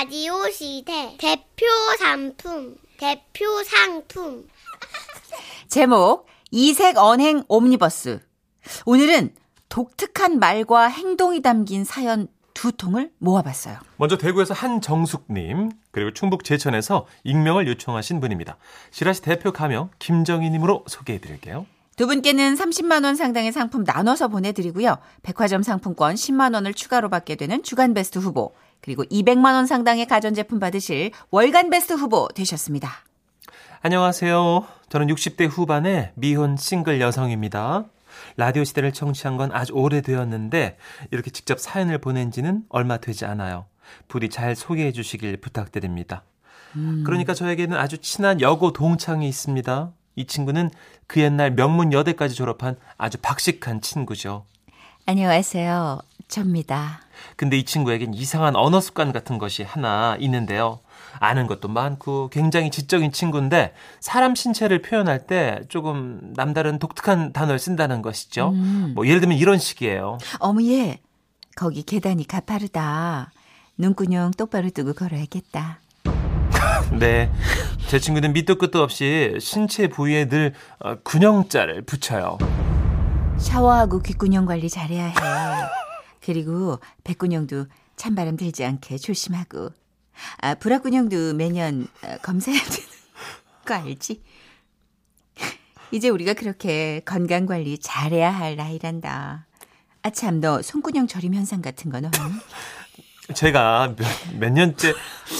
라디오 시대 대표 상품 대표 상품 제목 이색 언행 옴니버스. 오늘은 독특한 말과 행동이 담긴 사연 두 통을 모아봤어요. 먼저 대구에서 한정숙님 그리고 충북 제천에서 익명을 요청하신 분입니다. 시라시 대표 가명 김정희님으로 소개해드릴게요. 두 분께는 30만 원 상당의 상품 나눠서 보내드리고요. 백화점 상품권 10만 원을 추가로 받게 되는 주간 베스트 후보 그리고 200만 원 상당의 가전제품 받으실 월간 베스트 후보 되셨습니다. 안녕하세요. 저는 60대 후반의 미혼 싱글 여성입니다. 라디오 시대를 청취한 건 아주 오래되었는데 이렇게 직접 사연을 보낸 지는 얼마 되지 않아요. 부디 잘 소개해 주시길 부탁드립니다. 그러니까 저에게는 아주 친한 여고 동창이 있습니다. 이 친구는 그 옛날 명문 여대까지 졸업한 아주 박식한 친구죠. 안녕하세요. 접니다. 근데 이 친구에겐 이상한 언어 습관 같은 것이 하나 있는데요. 아는 것도 많고 굉장히 지적인 친구인데 사람 신체를 표현할 때 조금 남다른 독특한 단어를 쓴다는 것이죠. 뭐 예를 들면 이런 식이에요. 어머 얘 거기 계단이 가파르다. 눈구녕 똑바로 뜨고 걸어야겠다. 네. 제 친구는 밑도 끝도 없이 신체 부위에 늘 어, 균형자를 붙여요. 샤워하고 귓구녕 관리 잘해야 해. 그리고 백구녕도 찬바람 들지 않게 조심하고. 아, 불합구녕도 매년 어, 검사해야 되는 거 알지? 이제 우리가 그렇게 건강 관리 잘해야 할 나이란다. 아, 참, 너 손구녕 저림 현상 같은 건 없니? 제가 몇, 몇 년째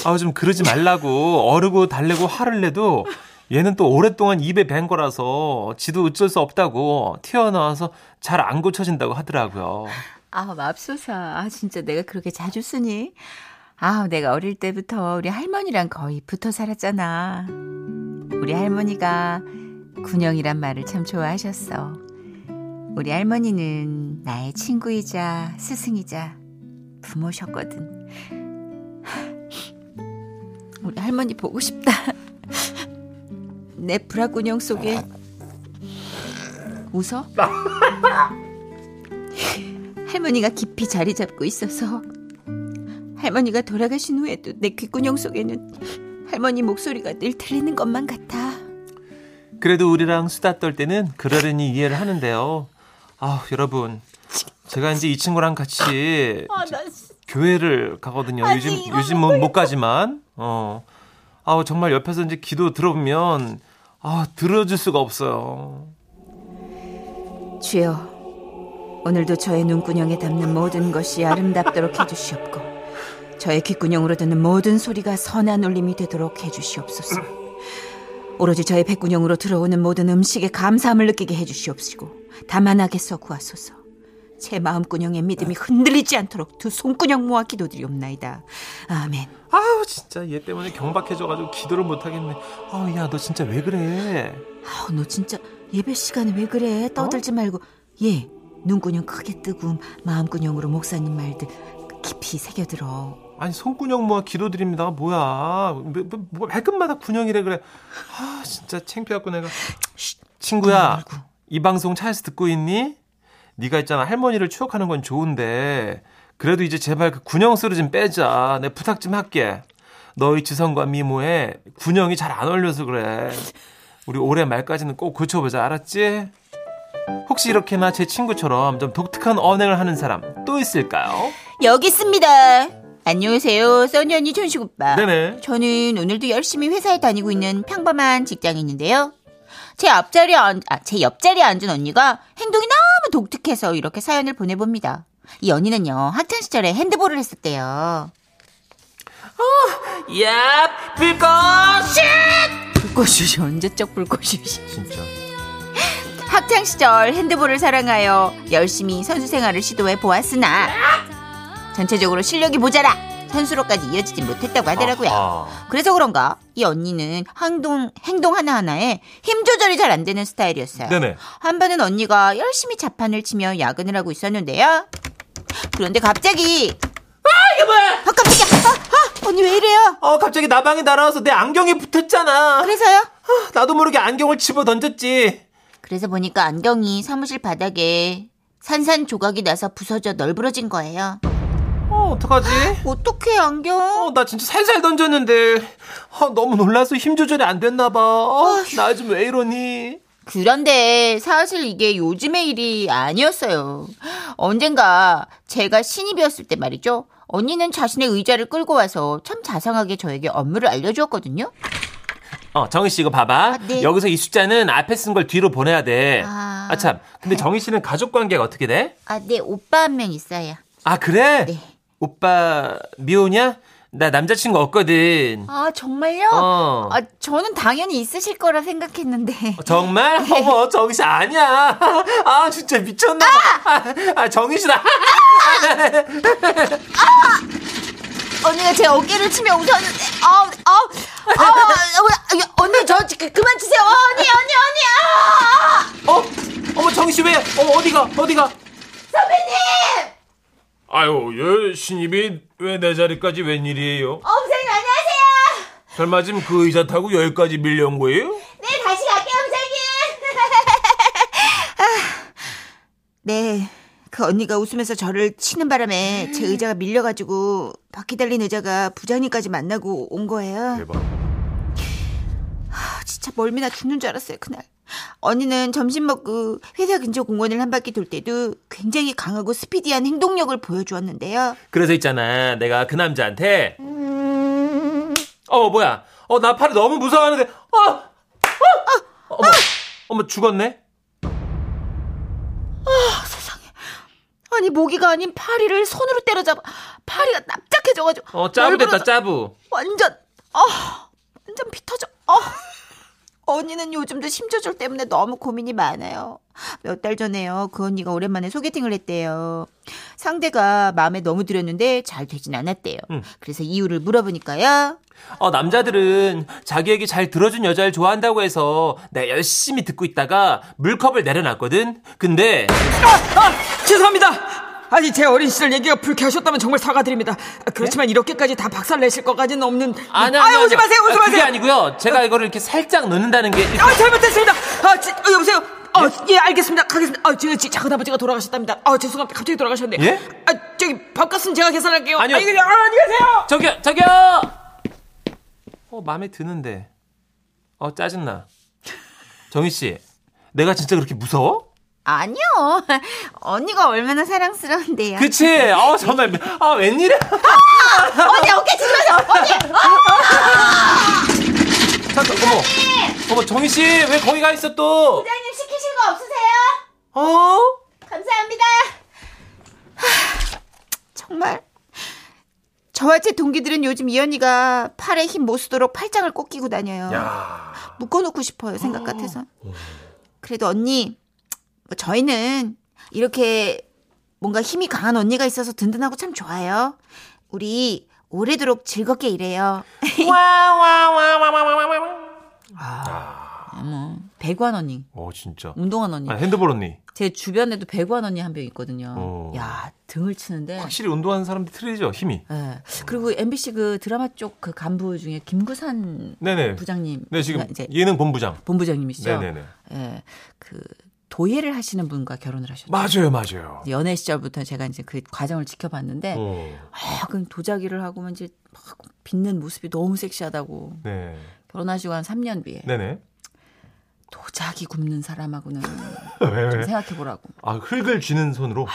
아우 좀 그러지 말라고 어르고 달래고 화를 내도 얘는 또 오랫동안 입에 밴 거라서 지도 어쩔 수 없다고 튀어나와서 잘 안 고쳐진다고 하더라고요. 아, 맙소사. 아, 진짜 내가 그렇게 자주 쓰니? 아, 내가 어릴 때부터 우리 할머니랑 거의 붙어 살았잖아. 우리 할머니가 군영이란 말을 참 좋아하셨어. 우리 할머니는 나의 친구이자 스승이자 부모셨거든. 우리 할머니 보고 싶다. 내 불화군형 속에 웃어? 할머니가 깊이 자리 잡고 있어서 할머니가 돌아가신 후에도 내 귓구녕 속에는 할머니 목소리가 늘 들리는 것만 같아. 그래도 우리랑 수다 떨 때는 그러려니 이해를 하는데요. 아 여러분 제가 이제 이 친구랑 같이 아, 나 교회를 가거든요. 아니, 요즘 요즘은 못 가지만 어. 아우 정말 옆에서 이제 기도 들어보면 아 들어줄 수가 없어요. 주여, 오늘도 저의 눈구녕에 담는 모든 것이 아름답도록 해주시옵고, 저의 귓구녕으로 듣는 모든 소리가 선한 울림이 되도록 해주시옵소서. 오로지 저의 백구녕으로 들어오는 모든 음식에 감사함을 느끼게 해주시옵시고, 다만하게 써 구하소서. 제 마음구녕의 믿음이 흔들리지 않도록 두 손구녕 모아 기도드리옵나이다. 아멘. 아우 진짜 얘 때문에 경박해져가지고 기도를 못 하겠네. 아우 야 너 진짜 왜 그래? 아우, 너 진짜 예배 시간에 왜 그래? 떠들지 말고. 얘, 눈구녕 크게 뜨고 마음구녕으로 목사님 말들 깊이 새겨들어. 아니 손구녕 모아 기도드립니다. 뭐야? 뭐, 뭐, 뭐 발끝마다 군형이래 그래. 아 진짜 창피하고 내가. 친구야 이 방송 차에서 듣고 있니? 네가 있잖아 할머니를 추억하는 건 좋은데 그래도 이제 제발 그 군형 소리 좀 빼자. 내 부탁 좀 할게. 너희 지성과 미모에 군형이 잘 안 어울려서 그래. 우리 올해 말까지는 꼭 고쳐보자. 알았지? 혹시 이렇게나 제 친구처럼 좀 독특한 언행을 하는 사람 또 있을까요? 여기 있습니다. 안녕하세요. 써니 언니 천식 오빠. 네네. 저는 오늘도 열심히 회사에 다니고 있는 평범한 직장인인데요. 제 앞자리에 앉, 아, 제 옆자리에 앉은 언니가 행동이 너무 독특해서 이렇게 사연을 보내봅니다. 이 언니는요, 학창 시절에 핸드볼을 했었대요. 야, 불꽃! 불꽃이 언제적 불꽃이 진짜. 학창 시절 핸드볼을 사랑하여 열심히 선수 생활을 시도해 보았으나 전체적으로 실력이 모자라 선수로까지 이어지지 못했다고 하더라고요. 그래서 그런가 이 언니는 행동 행동 하나 하나에 힘 조절이 잘 안 되는 스타일이었어요. 네네. 한 번은 언니가 열심히 자판을 치며 야근을 하고 있었는데요. 그런데 갑자기 아 이게 뭐야? 아 깜짝이야. 아, 아, 언니 왜 이래요? 어, 갑자기 나방이 날아와서 내 안경에 붙었잖아. 그래서요? 나도 모르게 안경을 집어 던졌지. 그래서 보니까 안경이 사무실 바닥에 산산 조각이 나서 부서져 널브러진 거예요. 어, 어떡하지? 어떡해, 안경. 어, 나 진짜 살살 던졌는데. 어, 너무 놀라서 힘 조절이 안 됐나 봐. 어, 나좀 왜 이러니? 그런데 사실 이게 요즘의 일이 아니었어요. 언젠가 제가 신입이었을 때 말이죠. 언니는 자신의 의자를 끌고 와서 참 자상하게 저에게 업무를 알려주었거든요. 어, 정희 씨 이거 봐봐. 네. 여기서 이 숫자는 앞에 쓴 걸 뒤로 보내야 돼. 아. 아, 참. 근데 정희 씨는 가족 관계가 어떻게 돼? 아, 네, 오빠 한 명 있어요. 아, 그래? 네. 오빠 미호냐? 나 남자친구 없거든. 아, 정말요? 어. 아, 저는 당연히 있으실 거라 생각했는데. 정말? 어머, 정희 씨 아니야. 아, 진짜 미쳤나 봐. 아, 아 정희 씨다. 언니가 제 어깨를 치며 웃었는데, 아, 아, 아, 아, 언니, 저, 그, 그만 치세요. 언니, 언니, 언니, 아! 어? 어머, 정희 씨 왜? 어머, 어디가? 어디가? 아유, 얘 신입이 왜 내 자리까지 웬일이에요? 어, 부장님, 안녕하세요. 설마 지금 그 의자 타고 여기까지 밀려온 거예요? 네, 다시 갈게요, 부장님. 네. 그 언니가 웃으면서 저를 치는 바람에 제 의자가 밀려가지고 바퀴 달린 의자가 부장님까지 만나고 온 거예요. 대박. 아, 진짜 멀미나 죽는 줄 알았어요, 그날. 언니는 점심 먹고 회사 근처 공원을 한 바퀴 돌 때도 굉장히 강하고 스피디한 행동력을 보여주었는데요. 그래서 있잖아, 내가 그 남자한테 어 뭐야? 어 나 팔이 너무 무서워하는데, 어, 어, 어머, 어머 죽었네. 아니 모기가 아닌 파리를 손으로 때려잡아 파리가 납작해져가지고 어 짜부 됐다 짜부. 완전 아 완전 피 터져. 아. 언니는 요즘도 심조절 때문에 너무 고민이 많아요. 몇 달 전에요. 그 언니가 오랜만에 소개팅을 했대요. 상대가 마음에 너무 들었는데 잘 되진 않았대요. 음. 그래서 이유를 물어보니까요. 어 남자들은 자기 얘기 잘 들어준 여자를 좋아한다고 해서 내가 열심히 듣고 있다가 물컵을 내려놨거든. 근데 죄송합니다. 아니 제 어린 시절 얘기가 불쾌하셨다면 정말 사과드립니다. 아, 그렇지만 이렇게까지 다 박살 내실 것까지는 없는. 아니 아유, 오지 마세요, 오지 아, 그게 마세요. 아니고요. 제가 이거를 이렇게 살짝 넣는다는 게 아 잘못했습니다. 아 지, 어, 여보세요. 어, 예, 알겠습니다. 가겠습니다. 아, 제가 지- 작은 아버지가 돌아가셨답니다. 아, 죄송합니다. 갑자기 돌아가셨네. 예? 아, 저기 밥값은 제가 계산할게요. 아니요. 아, 이거, 아, 안녕히 가세요. 저기요, 저기요! 어, 마음에 드는데. 어, 짜증나. 정희 씨, 내가 진짜 그렇게 무서워? 아니요. 언니가 얼마나 사랑스러운데요. 그치? 어, 정말, 아, 웬일이야? 언니 어깨 마세요. 언니. 잠깐, 어머. 어머, 정희씨, 왜 거기 가 있어 또? 부장님 시키실 거 없으세요? 어? 감사합니다. 정말 저와 제 동기들은 요즘 이 언니가 팔에 힘 못 쓰도록 팔짱을 꼭 끼고 다녀요. 야. 묶어놓고 싶어요 생각 같아서. 그래도 언니, 뭐 저희는 이렇게 뭔가 힘이 강한 언니가 있어서 든든하고 참 좋아요. 우리 오래도록 즐겁게 일해요. 어머, 배관 언니, 어, 진짜. 운동한 언니. 아, 핸드볼 언니. 제 주변에도 배관 언니 한 명 있거든요. 어. 야 등을 치는데. 확실히 운동하는 사람들이 틀리죠, 힘이. 예. 그리고 MBC 그 드라마 쪽 그 간부 중에 김구산 네네. 부장님. 네, 지금 이제 예능 본부장. 본부장님이시죠. 네네네. 예. 그 도예를 하시는 분과 결혼을 하셨죠. 맞아요, 맞아요. 연애 시절부터 제가 이제 그 과정을 지켜봤는데 어, 아, 그 도자기를 하고 막 이제 막 빚는 모습이 너무 섹시하다고 네. 결혼하시고 한 3년 뒤에 네네. 도자기 굽는 사람하고는 좀? 생각해 보라고 아, 흙을 쥐는 손으로.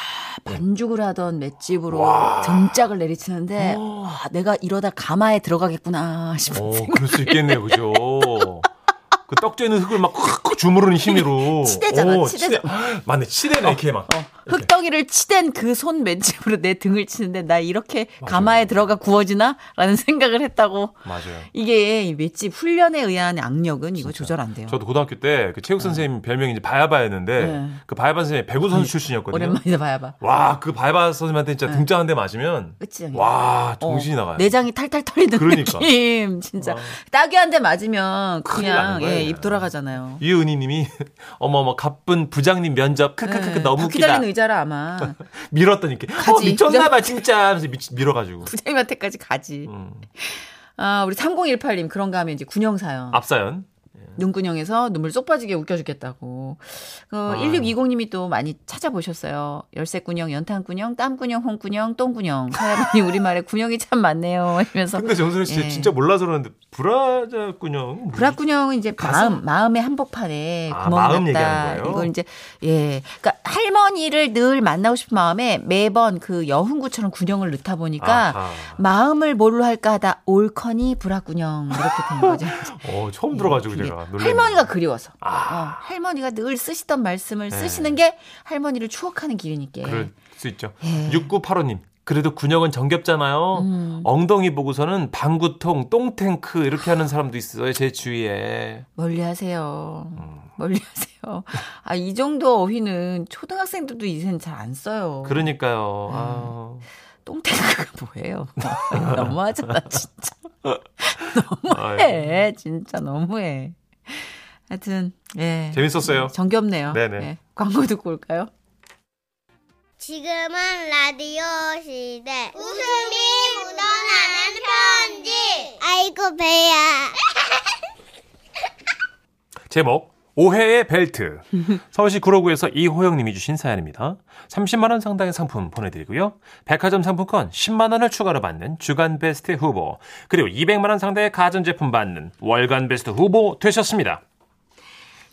반죽을 하던 맷집으로 등짝을 내리치는데 아, 내가 이러다 가마에 들어가겠구나 싶은 어, 생각. 그럴 수 있겠네요, 그죠? 그 떡재는 흙을 막 콱콱 주무르는 힘으로. 치대잖아, 오. 치대. 맞네, 치대네, 이렇게 막. 흙덩이를 치댄 그손 맷집으로 내 등을 치는데 나 이렇게 가마에 들어가 구워지나? 라는 생각을 했다고. 맞아요. 이게 이 맷집 훈련에 의한 악력은 이거 조절 안 돼요. 저도 고등학교 때 그 체육 선생님 별명이 이제 바야바였는데 네. 그 바야바 선생님이 배구 선수 출신이었거든요. 오랜만이다 봐야봐. 와, 그 바야바 선생님한테 진짜 등장 한 대 맞으면 그치? 와, 정신이 어, 나가요. 내장이 탈탈 털리는 그러니까. 느낌. 진짜. 와. 따귀 한 대 맞으면 그냥 예. 입 돌아가잖아요. 이은희 님이 어머어머 가쁜 부장님 면접 크크크크 예, 너무 바퀴 웃기다. 의자를 아마 밀었더니 이렇게 어, 가지. 미쳤나 봐 진짜 하면서 미, 밀어가지고. 부장님한테까지 가지. 음. 아, 우리 3018님 그런가 하면 이제 군형 사연. 앞사연. 눈구녕에서 눈물 쏙 빠지게 웃겨주겠다고. 그 아. 1620님이 또 많이 찾아보셨어요. 열쇠구녕, 연탄구녕, 땀구녕, 홍구녕, 똥구녕. 사연이 우리말에 구녕이 참 많네요. 하면서. 근데 정선우 씨 예. 진짜 몰라서 그러는데 브라자군요. 브라구녕은 이제 가슴? 마음, 마음의 한복판에 아, 구멍 마음 얘기하는 났다. 이걸 이제 예, 그러니까 할머니를 늘 만나고 싶은 마음에 매번 그 여훈구처럼 군형을 넣다 보니까 아하. 마음을 뭘로 할까 하다 올커니 브라구녕 이렇게 된 거죠. 어, 처음 들어가지고 그게 제가. 할머니가 그리워서. 아. 어, 할머니가 늘 쓰시던 말씀을 네. 쓰시는 게 할머니를 추억하는 길이니까. 그럴 수 있죠. 예. 6985님. 그래도 군역은 정겹잖아요. 음. 엉덩이 보고서는 방구통, 똥탱크 이렇게 하는 사람도 있어요. 제 주위에. 멀리 하세요. 음. 멀리 하세요. 아, 이 정도 어휘는 초등학생들도 이제는 잘안 써요. 그러니까요. 음. 아. 똥탱크가 뭐예요? 너무하잖아, 진짜. 너무해. 진짜 너무해. 하여튼, 예. 재밌었어요. 정겹네요. 네네. 예. 광고 듣고 올까요? 지금은 라디오 시대. 웃음이 묻어나는 편지. 아이고, 배야. 제목 오해의 벨트. 서울시 구로구에서 이호영 님이 주신 사연입니다. 30만 원 상당의 상품 보내드리고요. 백화점 상품권 10만 원을 추가로 받는 주간 베스트 후보 그리고 200만 원 상당의 가전제품 받는 월간 베스트 후보 되셨습니다.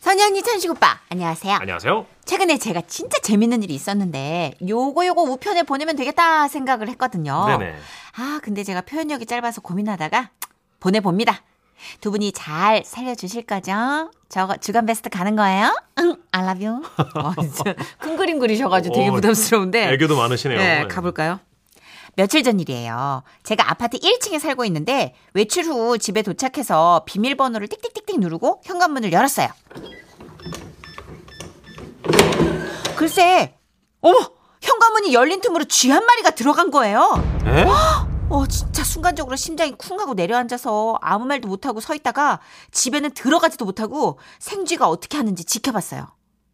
언니, 천식 오빠, 안녕하세요. 안녕하세요. 최근에 제가 진짜 재밌는 일이 있었는데 요거 요거 우편에 보내면 되겠다 생각을 했거든요. 네네. 아 근데 제가 표현력이 짧아서 고민하다가 보내봅니다. 두 분이 잘 살려주실 거죠? 저거 주간 베스트 가는 거예요? 응, I love you. 와, 진짜 큰 그림 그리셔가지고 되게 어, 부담스러운데. 애교도 많으시네요. 네, 가볼까요? 며칠 전 일이에요. 제가 아파트 1층에 살고 있는데 외출 후 집에 도착해서 비밀번호를 띡띡띡띡 누르고 현관문을 열었어요. 글쎄, 어머! 현관문이 열린 틈으로 쥐 한 마리가 들어간 거예요. 에? 어, 진짜 순간적으로 심장이 쿵 하고 내려앉아서 아무 말도 못하고 서 있다가 집에는 들어가지도 못하고 생쥐가 어떻게 하는지 지켜봤어요.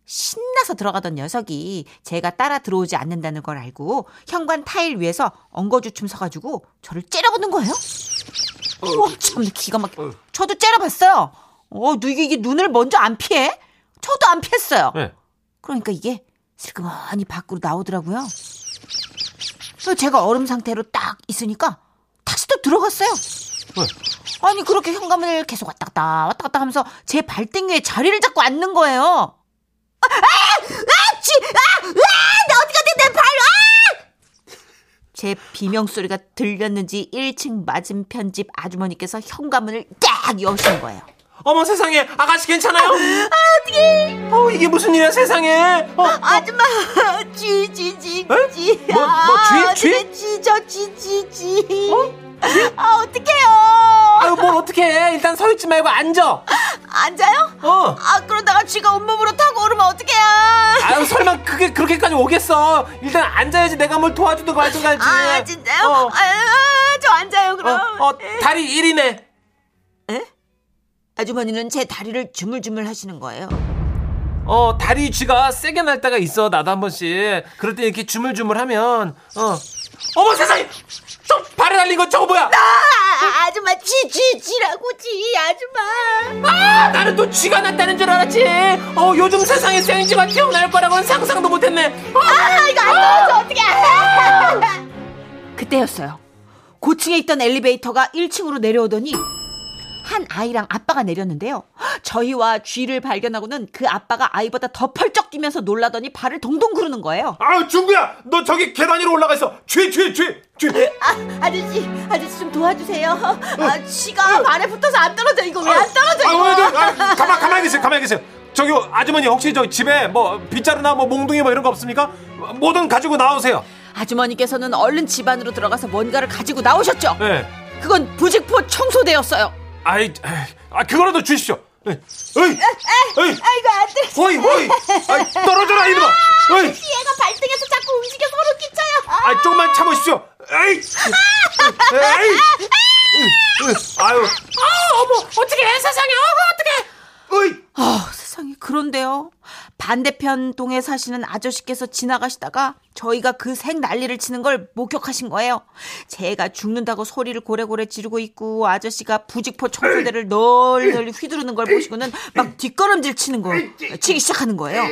신나서 들어가던 녀석이 제가 따라 들어오지 않는다는 걸 알고 현관 타일 위에서 엉거주춤 서가지고 저를 째려보는 거예요. 어, 참 기가 막혀. 저도 째려봤어요. 어, 누- 이게 눈을 먼저 안 피해? 저도 안 피했어요. 네. 그러니까 이게 슬그머니 밖으로 나오더라고요. 그래서 제가 얼음 상태로 딱 있으니까 다시 또 들어갔어요. 왜? 아니 그렇게 현관문을 계속 왔다 갔다 왔다 갔다 하면서 제 발등 위에 자리를 잡고 앉는 거예요. 아, 아, 아, 쥐, 아, 아, 나 어디 갔대 내 발, 아! 제 비명 소리가 들렸는지 1층 맞은편 집 아주머니께서 현관문을 딱 여신 거예요. 어머 세상에 아가씨 괜찮아요? 아 어떡해 어 이게 무슨 일이야 세상에 어, 아줌마 쥐, 쥐, 쥐, 에? 쥐. 뭐, 뭐, 쥐? 쥐? 쥐, 저 쥐, 쥐, 쥐. 아, 어떡해요. 아유 뭘 어떡해 일단 서 있지 말고 앉아 앉아요? 어 아, 그러다가 쥐가 온몸으로 타고 오르면 어떡해요. 아유 설마 그게 그렇게까지 오겠어 일단 앉아야지 내가 뭘 도와주든 말든 가지 아, 진짜요? 어, 아, 저 앉아요, 어, 그럼. 어 다리 1이네 에? 아주머니는 제 다리를 주물주물 하시는 거예요. 어 다리 쥐가 세게 날 때가 있어 나도 한 번씩 그럴 때 이렇게 주물주물하면 어 어머 세상에 저 발에 달린 거 저거 뭐야 아, 아줌마, 쥐, 쥐, 쥐라고, 쥐, 아줌마. 아 나는 또 쥐가 났다는 줄 알았지 어 요즘 세상에 생쥐가 태어날 거라고는 상상도 못했네 아, 이거 안 떨어져, 어떡해. 그때였어요. 고층에 있던 엘리베이터가 1층으로 내려오더니 한 아이랑 아빠가 내렸는데요. 저희와 쥐를 발견하고는 그 아빠가 아이보다 더 펄쩍 뛰면서 놀라더니 발을 동동 구르는 거예요. 아 중구야 너 저기 계단 위로 올라가 있어 쥐 쥐 쥐 쥐 아, 아저씨, 아저씨 좀 도와주세요. 아, 쥐가 발에 붙어서 안 떨어져. 이거 왜 안 떨어져? 아, 이거? 왜, 저, 아, 가만 가만히 계세요 가만히 계세요 저기 아주머니 혹시 저 집에 뭐 빗자루나 뭐 몽둥이 뭐 이런 거 없습니까 뭐든 가지고 나오세요 아주머니께서는 얼른 집 안으로 들어가서 뭔가를 가지고 나오셨죠. 네 그건 부직포 청소대였어요. 아이 에이, 아 그거라도 주십시오. 에이 에이 에이. 아이고 안 돼. 호이 호이. 아이, 떨어져라 이놈아. 에이. 얘가 발등에서 자꾸 움직여 서로 끼쳐요. 아 조금만 참으십시오. 에이. 에이. 에이, 아유 어머, 어떻게 세상에, 어머, 어떻게? 어이. 아, 세상에 그런데요. 반대편 동에 사시는 아저씨께서 지나가시다가 저희가 그색 난리를 치는 걸 목격하신 거예요. 제가 죽는다고 소리를 고래고래 지르고 있고 아저씨가 부직포 청소대를 널널리 휘두르는 걸 보시고는 막 뒷걸음질 치는 거 치기 시작하는 거예요.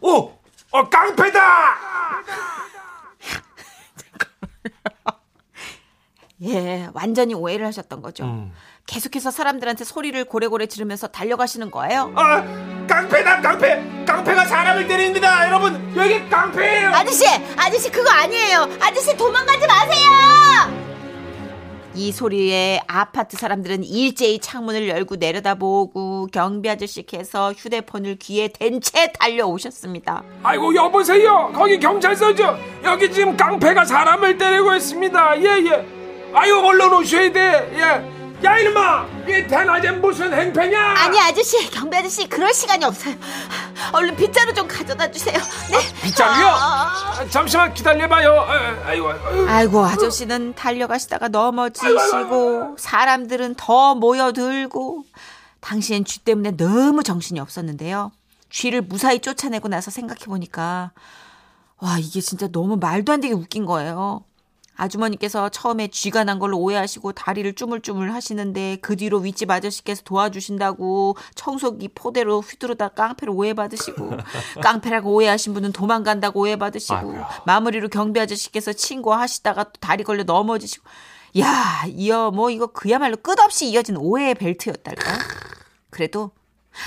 오, 어 깡패다. 예, 완전히 오해를 하셨던 거죠. 음. 계속해서 사람들한테 소리를 고래고래 지르면서 달려가시는 거예요. 아, 깡패다 깡패. 깡패가 사람을 때립니다, 여러분. 여기 깡패예요. 아저씨, 아저씨 그거 아니에요. 아저씨 도망가지 마세요. 이 소리에 아파트 사람들은 일제히 창문을 열고 내려다보고 경비 아저씨께서 휴대폰을 귀에 댄 채 달려오셨습니다. 아이고 여보세요 거기 경찰서죠 여기 지금 깡패가 사람을 때리고 있습니다 예예 아유 얼른 오셔야 돼 예 야 이놈아 이 대낮에 무슨 행패냐 아니 아저씨, 경비 아저씨 그럴 시간이 없어요. 얼른 빗자루 좀 가져다 주세요. 네. 빗자루요? 아, 아, 잠시만 기다려봐요 에, 아이고 아이고. 아이고 아저씨는 달려가시다가 넘어지시고 사람들은 더 모여들고 당시엔 쥐 때문에 너무 정신이 없었는데요. 쥐를 무사히 쫓아내고 나서 생각해 보니까 와 이게 진짜 너무 말도 안 되게 웃긴 거예요. 아주머니께서 처음에 쥐가 난 걸로 오해하시고 다리를 쭈물쭈물 하시는데 그 뒤로 윗집 아저씨께서 도와주신다고 청소기 포대로 휘두르다 깡패로 오해받으시고 깡패라고 오해하신 분은 도망간다고 오해받으시고 아이고야. 마무리로 경비 아저씨께서 친구하시다가 또 다리 걸려 넘어지시고 야 이어 뭐 이거 그야말로 끝없이 이어진 오해의 벨트였달까 그래도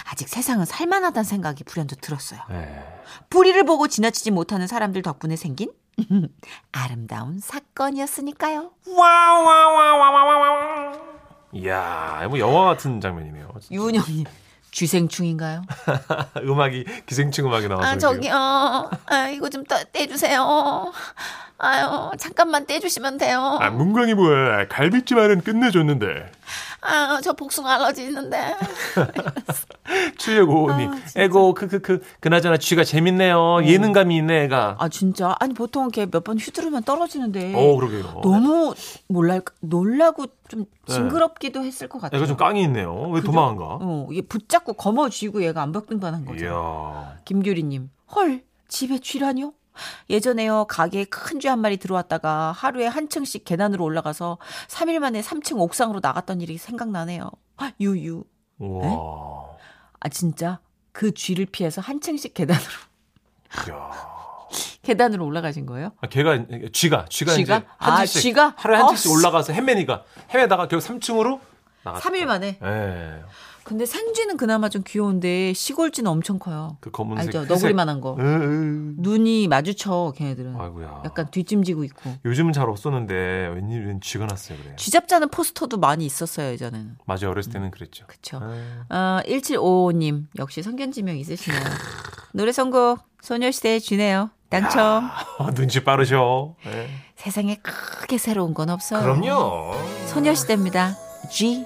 아직 세상은 살만하다는 생각이 불현듯 들었어요 네. 불의를 보고 지나치지 못하는 사람들 덕분에 생긴 아름다운 사건이었으니까요. 와와와와와와. 이야, 뭐 영화 같은 장면이네요. 유은영님 쥐생충인가요? 음악이 기생충 음악이 나와서. 아 저기요, 아 이거 좀 떠- 떼주세요. 아유 잠깐만 떼주시면 돼요. 아, 문광이 뭐야? 갈비찜 안은 끝내줬는데. 아 저 복숭아 알러지 있는데. 추여고님, 에고 크크크 그나저나 쥐가 재밌네요. 예능감이 있네, 애가. 아 진짜 아니 보통 이렇게 몇 번 휘두르면 떨어지는데. 어, 그러게요. 너무 몰랄 놀라고 좀 징그럽기도 했을 것 같아요. 애가 좀 깡이 있네요. 왜 도망한가? 어, 이게 붙잡고 거머쥐고 얘가 안벽등반한 거죠. 이야. 김규리님, 헐, 집에 쥐라뇨? 예전에요, 가게에 큰 쥐 한 마리 들어왔다가 하루에 한 층씩 계단으로 올라가서 3일 만에 3층 옥상으로 나갔던 일이 생각나네요. 아, 유유. 우와. 아, 진짜? 그 쥐를 피해서 한 층씩 계단으로, 이야. 계단으로 올라가신 거예요? 아, 걔가 쥐가 쥐가, 쥐가? 이제 한 아, 층씩 쥐가? 하루에 한 어, 층씩 올라가서 헤매니까 헤매다가 결국 3층으로 나갔다. 3일 만에. 예. 근데 생쥐는 그나마 좀 귀여운데 시골쥐는 엄청 커요. 그 검은색 알죠? 회색. 너구리만한 거. 으, 으. 눈이 마주쳐, 걔네들은. 아이고야. 약간 뒷짐지고 있고. 요즘은 잘 없었는데 웬일 웬 쥐가 났어요 그래. 쥐 잡자는 포스터도 많이 있었어요, 예전에는. 맞아 어렸을 때는 그랬죠. 그쵸. 예. 어, 1755님, 역시 성견지명 있으시네요. 노래 선곡, 소녀시대의 쥐네요. 당첨. 아, 눈치 빠르셔. 예. 세상에 크게 새로운 건 없어요. 그럼요. 소녀시대입니다. G.